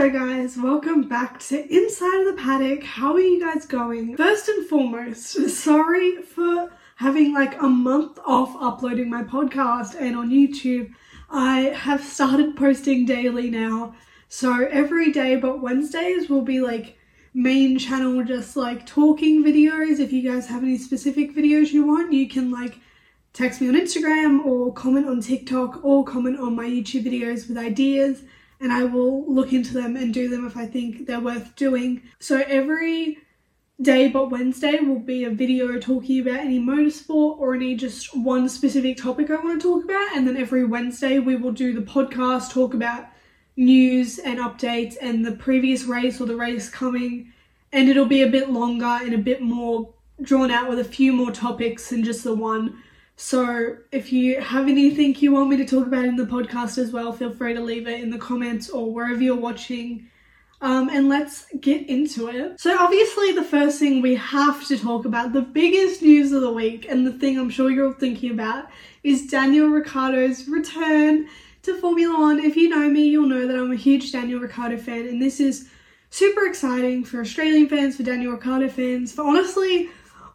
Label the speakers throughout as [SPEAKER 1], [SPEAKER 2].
[SPEAKER 1] Hello guys, welcome back to Inside of the Paddock. How are you guys going? First and foremost, sorry for having like a month off uploading my podcast and on YouTube. I have started posting daily now. So every day but Wednesdays will be like main channel just like talking videos. If you guys have any specific videos you want, you can like text me on Instagram or comment on TikTok or comment on my YouTube videos with ideas and I will look into them and do them if I think they're worth doing. So every day but Wednesday will be a video talking about any motorsport or any just one specific topic I want to talk about. And then every Wednesday we will do the podcast, talk about news and updates and the previous race or the race coming. And it'll be a bit longer and a bit more drawn out with a few more topics than just the one. So if you have anything you want me to talk about in the podcast as well, feel free to leave it in the comments or wherever you're watching. Um, and let's get into it. So obviously the first thing we have to talk about, the biggest news of the week, and the thing I'm sure you're all thinking about, is Daniel Ricciardo's return to Formula One. If you know me, you'll know that I'm a huge Daniel Ricciardo fan, and this is super exciting for Australian fans, for Daniel Ricciardo fans, for honestly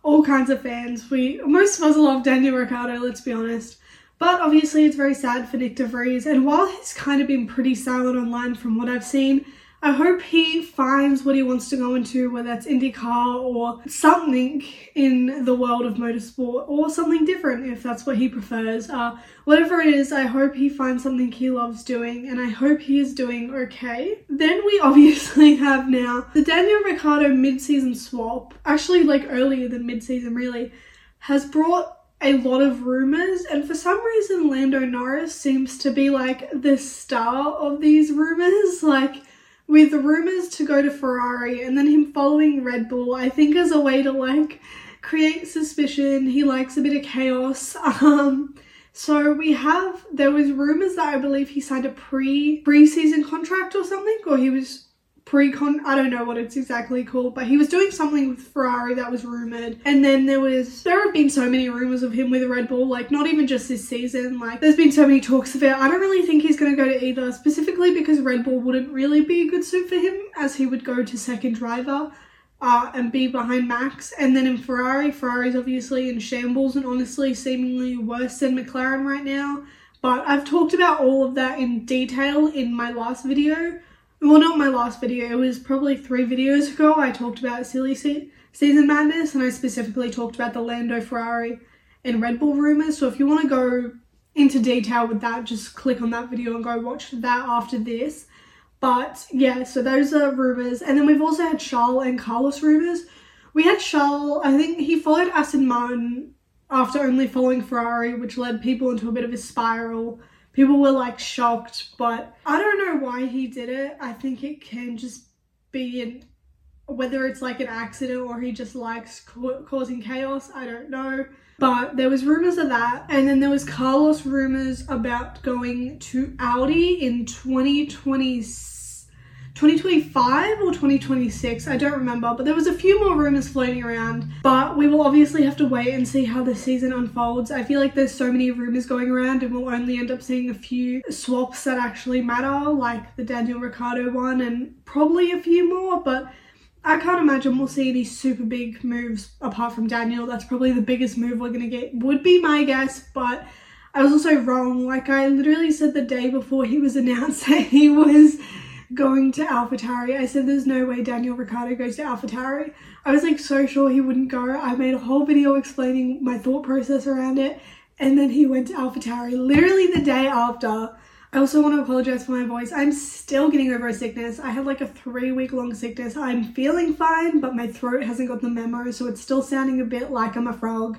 [SPEAKER 1] all kinds of fans. We most of us love Daniel Ricciardo, let's be honest. But obviously it's very sad for Nick de Vries, and while he's kind of been pretty silent online from what I've seen, I hope he finds what he wants to go into, whether that's IndyCar or something in the world of motorsport or something different if that's what he prefers. Uh, whatever it is, I hope he finds something he loves doing and I hope he is doing okay. Then we obviously have now the Daniel Ricciardo mid-season swap, actually like earlier than mid-season really, has brought a lot of rumors and for some reason Lando Norris seems to be like the star of these rumors like with rumors to go to Ferrari and then him following Red Bull, I think as a way to like create suspicion. He likes a bit of chaos. Um, so we have there was rumors that I believe he signed a pre pre-season contract or something, or he was pre-con I don't know what it's exactly called, but he was doing something with Ferrari that was rumored. And then there was there have been so many rumors of him with Red Bull, like not even just this season. Like there's been so many talks of it. I don't really think he's gonna go to either, specifically because Red Bull wouldn't really be a good suit for him as he would go to second driver. Uh, and be behind Max. And then in Ferrari, Ferrari's obviously in shambles and honestly seemingly worse than McLaren right now. But I've talked about all of that in detail in my last video well, not my last video, it was probably three videos ago. I talked about silly se- season madness and I specifically talked about the Lando Ferrari and Red Bull rumors. So if you want to go into detail with that, just click on that video and go watch that after this. But yeah, so those are rumors. And then we've also had Charles and Carlos rumors. We had Charles, I think he followed Aston Martin after only following Ferrari, which led people into a bit of a spiral people were like shocked, but I don't know why he did it. I think it can just be an whether it's like an accident or he just likes ca- causing chaos, I don't know. But there was rumors of that, and then there was Carlos rumors about going to Audi in 2020 2025 or 2026, I don't remember, but there was a few more rumors floating around. But we will obviously have to wait and see how the season unfolds. I feel like there's so many rumors going around and we'll only end up seeing a few swaps that actually matter, like the Daniel Ricciardo one and probably a few more, but I can't imagine we'll see any super big moves apart from Daniel. That's probably the biggest move we're gonna get, would be my guess, but I was also wrong. Like I literally said the day before he was announced that he was going to AlphaTauri. I said there's no way Daniel Ricciardo goes to AlphaTauri. I was like so sure he wouldn't go. I made a whole video explaining my thought process around it. And then he went to AlphaTauri literally the day after. I also want to apologize for my voice. I'm still getting over a sickness. I had like a three week long sickness. I'm feeling fine, but my throat hasn't got the memo, so it's still sounding a bit like I'm a frog.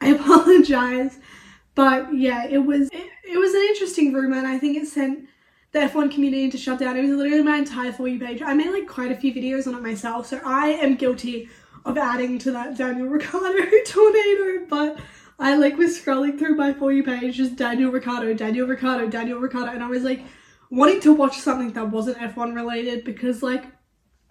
[SPEAKER 1] I apologize. But yeah, it was it, it was an interesting rumor and I think it sent the F1 community to shut down. It was literally my entire For You page. I made like quite a few videos on it myself, so I am guilty of adding to that Daniel Ricciardo tornado, but I like was scrolling through my For You page, just Daniel Ricciardo, Daniel Ricciardo, Daniel Ricciardo, and I was like wanting to watch something that wasn't F1 related because like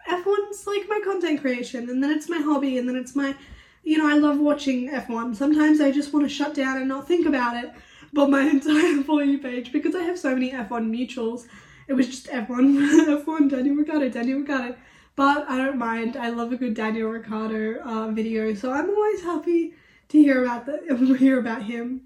[SPEAKER 1] F1's like my content creation and then it's my hobby and then it's my, you know, I love watching F1. Sometimes I just want to shut down and not think about it but my entire For You page because I have so many F1 mutuals. it was just F1, F1, Daniel Ricciardo, Daniel Ricciardo. But I don't mind. I love a good Daniel Ricciardo uh, video, so I'm always happy to hear about the hear about him.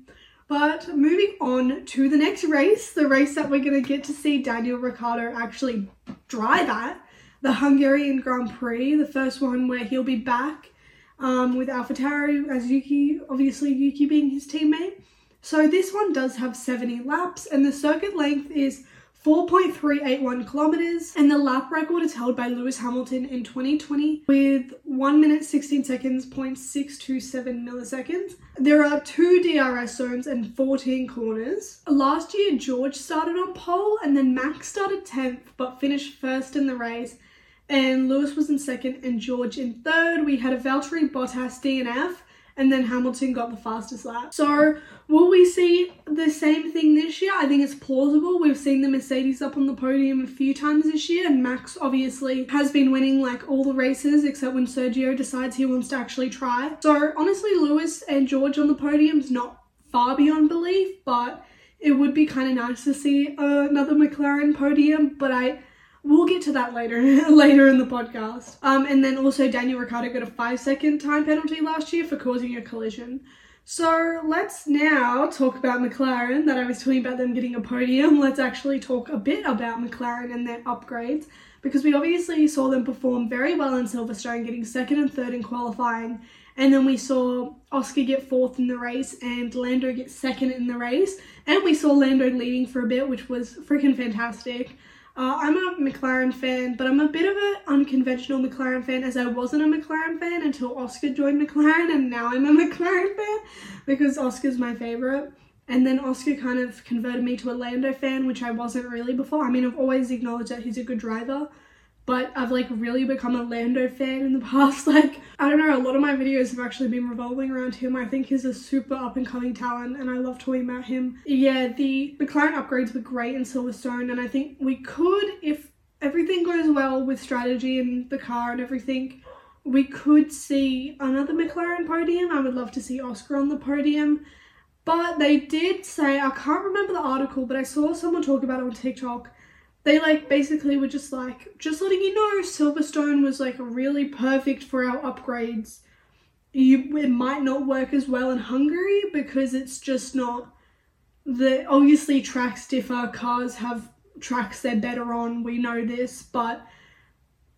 [SPEAKER 1] But moving on to the next race, the race that we're gonna get to see Daniel Ricciardo actually drive at, the Hungarian Grand Prix, the first one where he'll be back um, with AlphaTauri as Yuki, obviously Yuki being his teammate. So this one does have 70 laps, and the circuit length is 4.381 kilometers, and the lap record is held by Lewis Hamilton in 2020 with 1 minute 16 seconds, 0.627 milliseconds. There are two DRS zones and 14 corners. Last year, George started on pole, and then Max started 10th but finished first in the race. And Lewis was in second and George in third. We had a Valtteri Bottas DNF and then Hamilton got the fastest lap. So, will we see the same thing this year? I think it's plausible. We've seen the Mercedes up on the podium a few times this year, and Max obviously has been winning like all the races except when Sergio decides he wants to actually try. So, honestly, Lewis and George on the podium is not far beyond belief, but it would be kind of nice to see another McLaren podium, but I We'll get to that later later in the podcast. Um, and then also Daniel Ricciardo got a five second time penalty last year for causing a collision. So let's now talk about McLaren that I was talking about them getting a podium. Let's actually talk a bit about McLaren and their upgrades because we obviously saw them perform very well in Silverstone, getting second and third in qualifying. And then we saw Oscar get fourth in the race and Lando get second in the race. And we saw Lando leading for a bit, which was freaking fantastic. Uh, I'm a McLaren fan, but I'm a bit of an unconventional McLaren fan as I wasn't a McLaren fan until Oscar joined McLaren, and now I'm a McLaren fan because Oscar's my favourite. And then Oscar kind of converted me to a Lando fan, which I wasn't really before. I mean, I've always acknowledged that he's a good driver, but I've like really become a Lando fan in the past. Like, I don't know, a lot of my videos have actually been revolving around him. I think he's a super up and coming talent and I love talking about him. Yeah, the McLaren upgrades were great in Silverstone, and I think we could, if everything goes well with strategy and the car and everything, we could see another McLaren podium. I would love to see Oscar on the podium. But they did say, I can't remember the article, but I saw someone talk about it on TikTok they like basically were just like just letting you know Silverstone was like really perfect for our upgrades. You it might not work as well in Hungary because it's just not the obviously tracks differ, cars have tracks they're better on, we know this, but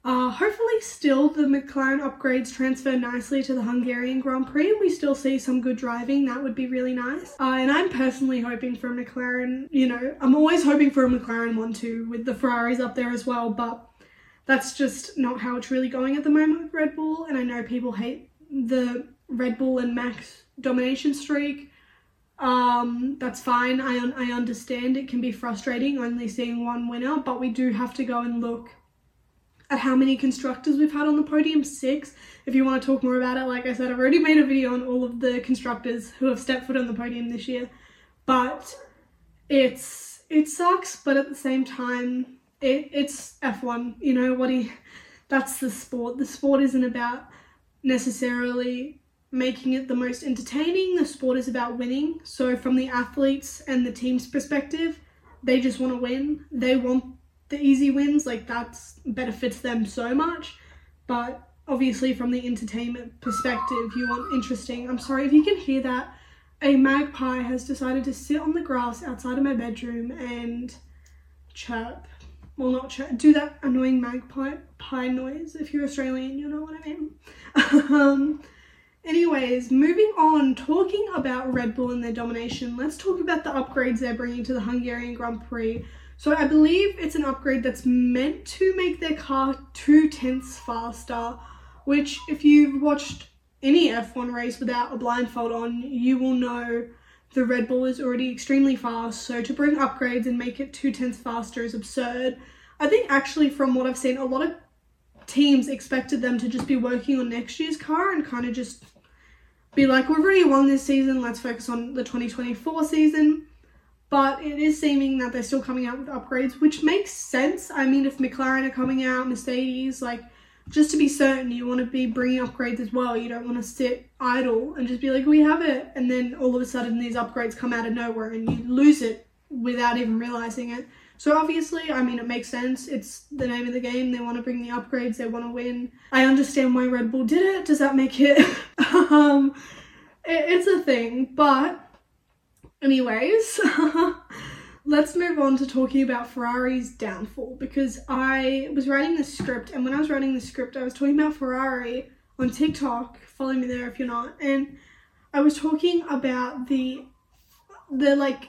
[SPEAKER 1] uh, hopefully, still the McLaren upgrades transfer nicely to the Hungarian Grand Prix and we still see some good driving. That would be really nice. Uh, and I'm personally hoping for a McLaren, you know, I'm always hoping for a McLaren one too, with the Ferraris up there as well, but that's just not how it's really going at the moment with Red Bull. And I know people hate the Red Bull and Max domination streak. Um, that's fine. I, un- I understand it can be frustrating only seeing one winner, but we do have to go and look at how many constructors we've had on the podium six. If you want to talk more about it, like I said, I've already made a video on all of the constructors who have stepped foot on the podium this year. But it's it sucks, but at the same time, it it's F1. You know what he that's the sport. The sport isn't about necessarily making it the most entertaining. The sport is about winning. So from the athletes and the team's perspective, they just want to win. They want the easy wins, like that's benefits them so much. But obviously, from the entertainment perspective, you want interesting. I'm sorry if you can hear that. A magpie has decided to sit on the grass outside of my bedroom and chirp. Well, not chirp, do that annoying magpie pie noise. If you're Australian, you know what I mean. um, anyways, moving on, talking about Red Bull and their domination, let's talk about the upgrades they're bringing to the Hungarian Grand Prix so I believe it's an upgrade that's meant to make their car two tenths faster, which if you've watched any F1 race without a blindfold on, you will know the Red Bull is already extremely fast. So to bring upgrades and make it two tenths faster is absurd. I think actually from what I've seen, a lot of teams expected them to just be working on next year's car and kind of just be like, we've already won this season, let's focus on the 2024 season but it is seeming that they're still coming out with upgrades, which makes sense. I mean, if McLaren are coming out, Mercedes, like, just to be certain, you want to be bringing upgrades as well. You don't want to sit idle and just be like, we have it. And then all of a sudden, these upgrades come out of nowhere and you lose it without even realizing it. So obviously, I mean, it makes sense. It's the name of the game. They want to bring the upgrades. They want to win. I understand why Red Bull did it. Does that make it? um, it, it's a thing. But, anyways, let's move on to talking about Ferrari's downfall because I was writing the script, and when I was writing the script, I was talking about Ferrari on TikTok. Follow me there if you're not. And I was talking about the the like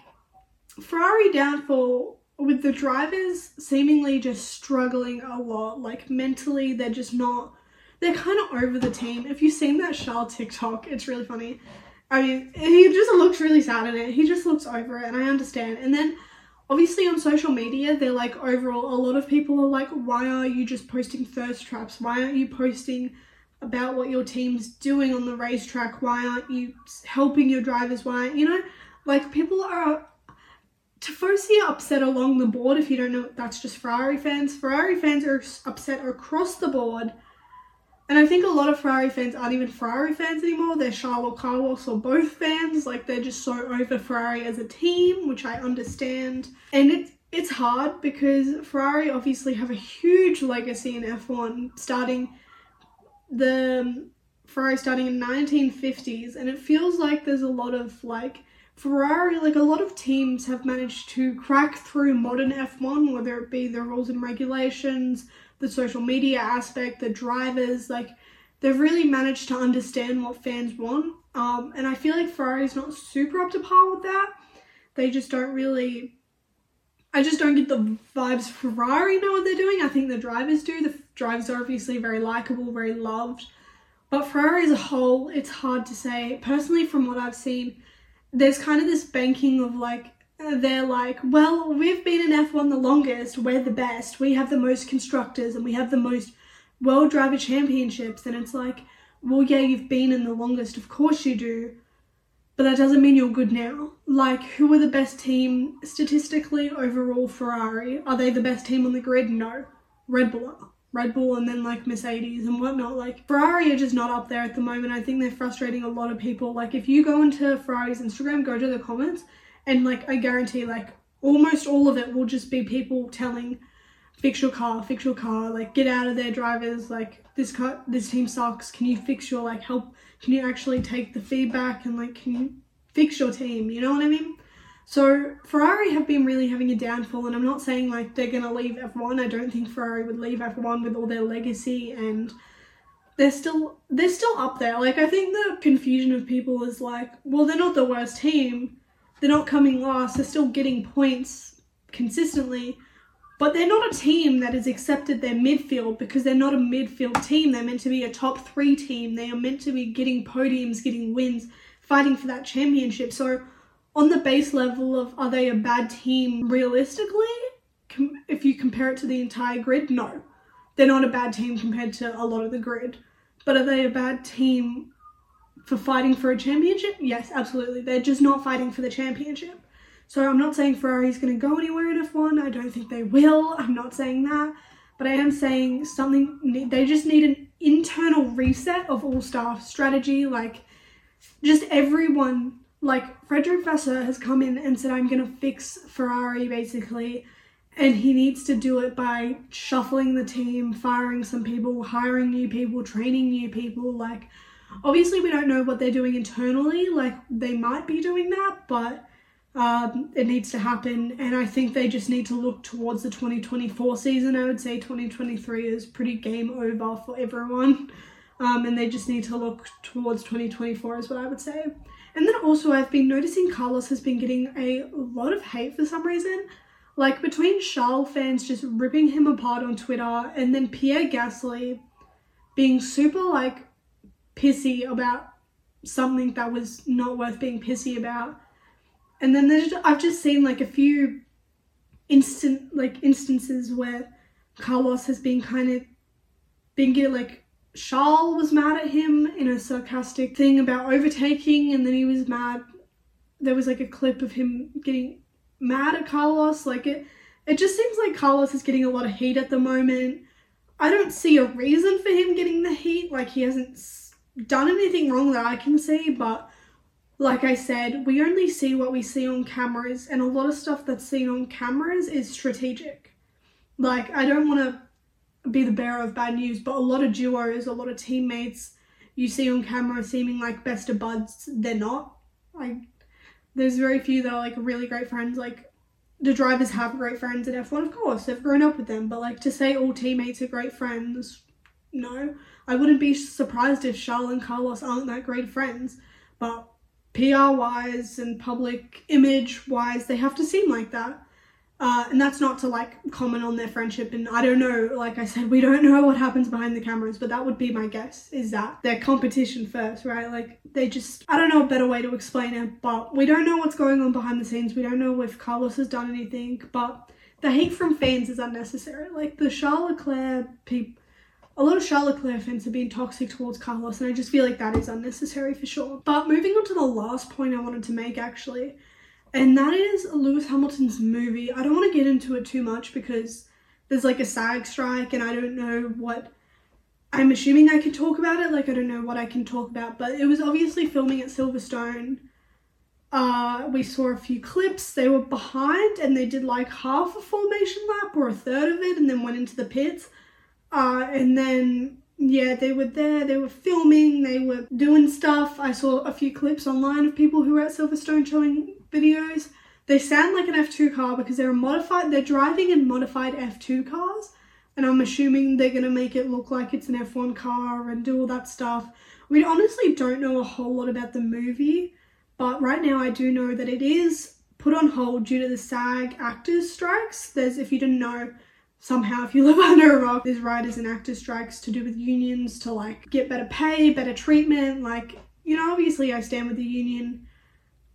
[SPEAKER 1] Ferrari downfall with the drivers seemingly just struggling a lot. Like mentally, they're just not. They're kind of over the team. If you've seen that Charles TikTok, it's really funny. I mean, he just looks really sad in it. He just looks over it, and I understand. And then, obviously, on social media, they're like, overall, a lot of people are like, why are you just posting thirst traps? Why aren't you posting about what your team's doing on the racetrack? Why aren't you helping your drivers? Why, you know, like people are Tifosi are upset along the board. If you don't know, that's just Ferrari fans. Ferrari fans are upset across the board. And I think a lot of Ferrari fans aren't even Ferrari fans anymore. They're Charles or Carlos or both fans. Like they're just so over Ferrari as a team, which I understand. And it's it's hard because Ferrari obviously have a huge legacy in F1, starting the um, Ferrari starting in 1950s, and it feels like there's a lot of like Ferrari, like a lot of teams have managed to crack through modern F1, whether it be the rules and regulations, the social media aspect, the drivers, like they've really managed to understand what fans want. Um, and I feel like Ferrari's not super up to par with that. They just don't really. I just don't get the vibes Ferrari know what they're doing. I think the drivers do. The drivers are obviously very likable, very loved. But Ferrari as a whole, it's hard to say. Personally, from what I've seen, there's kind of this banking of like they're like, well, we've been in F1 the longest, we're the best, we have the most constructors and we have the most world driver championships. And it's like, well, yeah, you've been in the longest, of course you do, but that doesn't mean you're good now. Like, who are the best team statistically overall? Ferrari. Are they the best team on the grid? No. Red Bull are. Red Bull and then like Mercedes and whatnot. Like Ferrari are just not up there at the moment. I think they're frustrating a lot of people. Like if you go into Ferrari's Instagram, go to the comments, and like I guarantee like almost all of it will just be people telling fix your car, fix your car, like get out of there drivers, like this car this team sucks. Can you fix your like help can you actually take the feedback and like can you fix your team? You know what I mean? So Ferrari have been really having a downfall, and I'm not saying like they're gonna leave F1. I don't think Ferrari would leave F1 with all their legacy, and they're still they're still up there. Like I think the confusion of people is like, well, they're not the worst team. They're not coming last. They're still getting points consistently, but they're not a team that has accepted their midfield because they're not a midfield team. They're meant to be a top three team. They are meant to be getting podiums, getting wins, fighting for that championship. So on the base level of are they a bad team realistically? Com- if you compare it to the entire grid, no. They're not a bad team compared to a lot of the grid. But are they a bad team for fighting for a championship? Yes, absolutely. They're just not fighting for the championship. So I'm not saying Ferrari's going to go anywhere in F1. I don't think they will. I'm not saying that. But I am saying something, they just need an internal reset of all staff strategy. Like, just everyone like Frédéric Vasseur has come in and said, I'm gonna fix Ferrari basically, and he needs to do it by shuffling the team, firing some people, hiring new people, training new people. Like, obviously, we don't know what they're doing internally. Like, they might be doing that, but um, it needs to happen. And I think they just need to look towards the 2024 season. I would say 2023 is pretty game over for everyone. Um, and they just need to look towards 2024, is what I would say. And then also, I've been noticing Carlos has been getting a lot of hate for some reason. Like between Charles fans just ripping him apart on Twitter, and then Pierre Gasly being super like pissy about something that was not worth being pissy about. And then there's I've just seen like a few instant like instances where Carlos has been kind of been getting like Charles was mad at him in a sarcastic thing about overtaking, and then he was mad. There was like a clip of him getting mad at Carlos. Like it, it just seems like Carlos is getting a lot of heat at the moment. I don't see a reason for him getting the heat. Like he hasn't done anything wrong that I can see, but like I said, we only see what we see on cameras, and a lot of stuff that's seen on cameras is strategic. Like, I don't want to be the bearer of bad news, but a lot of duos, a lot of teammates you see on camera seeming like best of buds, they're not. Like, there's very few that are like really great friends. Like, the drivers have great friends in F1, of course, they've grown up with them, but like to say all teammates are great friends, no. I wouldn't be surprised if Charles and Carlos aren't that great friends, but PR wise and public image wise, they have to seem like that. Uh, and that's not to like comment on their friendship. And I don't know, like I said, we don't know what happens behind the cameras, but that would be my guess is that they're competition first, right? Like they just, I don't know a better way to explain it, but we don't know what's going on behind the scenes. We don't know if Carlos has done anything, but the hate from fans is unnecessary. Like the Charles Leclerc people, a lot of Charlotte Leclerc fans have been toxic towards Carlos, and I just feel like that is unnecessary for sure. But moving on to the last point I wanted to make actually and that is Lewis Hamilton's movie. I don't want to get into it too much because there's like a SAG strike, and I don't know what. I'm assuming I can talk about it. Like I don't know what I can talk about, but it was obviously filming at Silverstone. Uh, we saw a few clips. They were behind, and they did like half a formation lap or a third of it, and then went into the pits. Uh, and then yeah, they were there, they were filming, they were doing stuff. I saw a few clips online of people who were at Silverstone showing videos. They sound like an F2 car because they're modified, they're driving in modified F2 cars. And I'm assuming they're to make it look like it's an F1 car and do all that stuff. We honestly don't know a whole lot about the movie, but right now I do know that it is put on hold due to the SAG actors strikes. There's, if you didn't know, somehow if you live under a rock, there's writers and actors strikes to do with unions to like get better pay, better treatment. Like, you know, obviously I stand with the union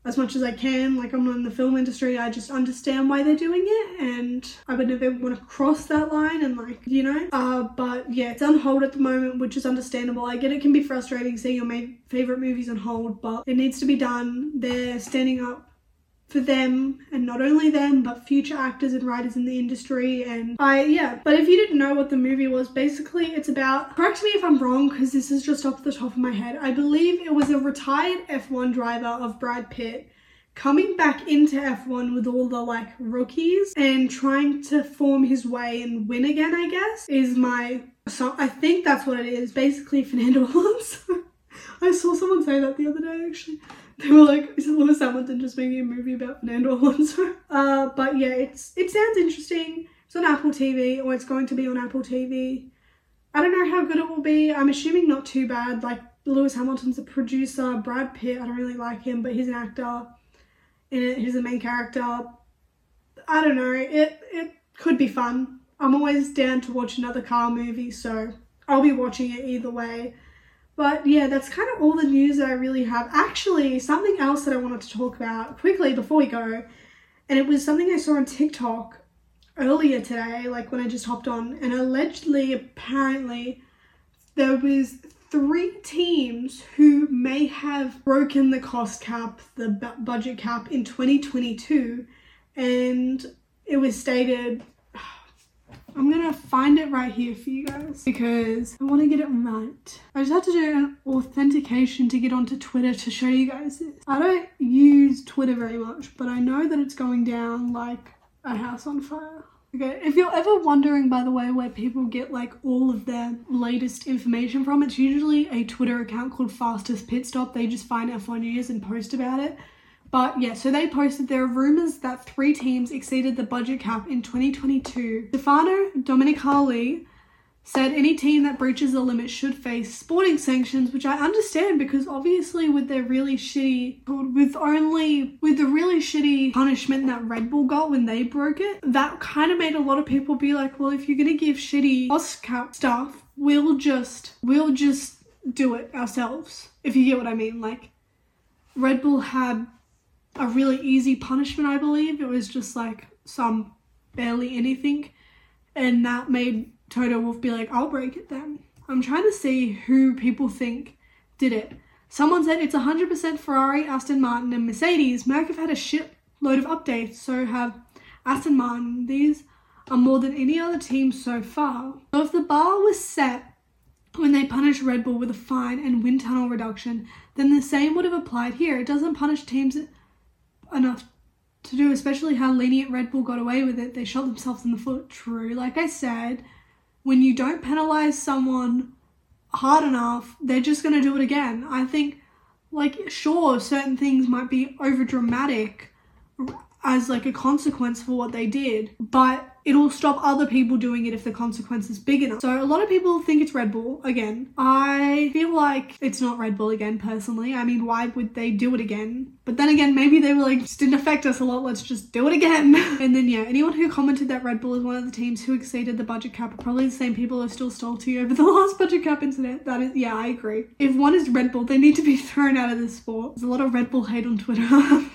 [SPEAKER 1] as much as I can. Like I'm not in the film industry, I just understand why they're doing it, and I would never want to cross that line and like you know. Uh, but yeah, it's on hold at the moment, which is understandable. I get it can be frustrating seeing your favorite movies on hold, but it needs to be done. They're standing up for them and not only them but future actors and writers in the industry and I yeah. But if you didn't know what the movie was basically it's about correct me if I'm wrong because this is just off the top of my head I believe it was a retired F1 driver of Brad Pitt coming back into F1 with all the like rookies and trying to form his way and win again I guess is my so I think that's what it is. Basically Fernando Alonso. I saw someone say that the other day actually they were like, is Lewis Hamilton just making a movie about Fernando Alonso? Uh, but yeah, it's it sounds interesting. It's on Apple TV, or it's going to be on Apple TV. I don't know how good it will be. I'm assuming not too bad. Like Lewis Hamilton's a producer. Brad Pitt, I don't really like him, but he's an actor in it. He's the main character. I don't know. It it could be fun. I'm always down to watch another car movie, so I'll be watching it either way. But yeah, that's kind of all the news that I really have. Actually, something else that I wanted to talk about quickly before we go, and it was something I saw on TikTok earlier today, like when I just hopped on, and allegedly, apparently, there was three teams who may have broken the cost cap, the budget cap in 2022, and it was stated I'm gonna find it right here for you guys because I want to get it right. I just had to do an authentication to get onto Twitter to show you guys this. I don't use Twitter very much, but I know that it's going down like a house on fire. Okay, if you're ever wondering, by the way, where people get like all of their latest information from, it's usually a Twitter account called Fastest Pit Stop. They just find F1 news and post about it. But yeah, so they posted there are rumors that three teams exceeded the budget cap in 2022. Stefano Domenicali said any team that breaches the limit should face sporting sanctions, which I understand because obviously with their really shitty, with only, with the really shitty punishment that Red Bull got when they broke it, that kind of made a lot of people be like, well, if you're gonna give shitty cost cap stuff, we'll just, we'll just do it ourselves. If you get what I mean. Like, Red Bull had a really easy punishment, I believe. It was just like some barely anything. And that made Toto Wolff be like, I'll break it then. I'm trying to see who people think did it. Someone said it's 100% Ferrari, Aston Martin, and Mercedes. Merc have had a shit load of updates, so have Aston Martin. These are more than any other team so far. So if the bar was set when they punished Red Bull with a fine and wind tunnel reduction, then the same would have applied here. It doesn't punish teams enough to do, especially how lenient Red Bull got away with it. They shot themselves in the foot. True. Like I said, when you don't penalize someone hard enough, they're just going to do it again. I think, like, sure, certain things might be over dramatic as like a consequence for what they did, but it'll stop other people doing it if the consequence is big enough. So a lot of people think it's Red Bull again. I feel like it's not Red Bull again personally. I mean, why would they do it again? But then again, maybe they were like, this didn't affect us a lot, let's just do it again. and then yeah, anyone who commented that Red Bull is one of the teams who exceeded the budget cap are probably the same people who still salty over the last budget cap incident. That is, yeah, I agree. If one is Red Bull, they need to be thrown out of the sport. There's a lot of Red Bull hate on Twitter.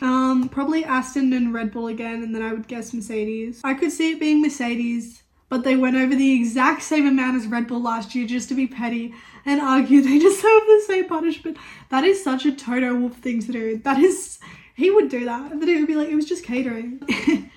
[SPEAKER 1] um, probably Aston and Red Bull again, and then I would guess Mercedes. I could see it being Mercedes, but they went over the exact same amount as Red Bull last year just to be petty and argue they deserve the same punishment. That is such a Toto Wolff thing to do. That is, he would do that. But it would be like, it was just catering.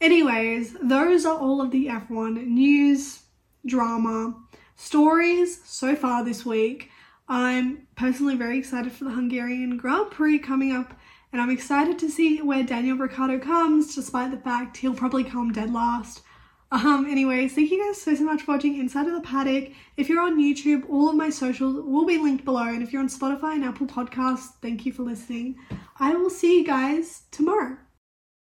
[SPEAKER 1] Anyways, those are all of the F1 news, drama, stories so far this week. I'm personally very excited for the Hungarian Grand Prix coming up and I'm excited to see where Daniel Ricciardo comes, despite the fact he'll probably come dead last. Um, anyways, thank you guys so, so much for watching Inside of the Paddock. If you're on YouTube, all of my socials will be linked below. And if you're on Spotify and Apple Podcasts, thank you for listening. I will see you guys tomorrow.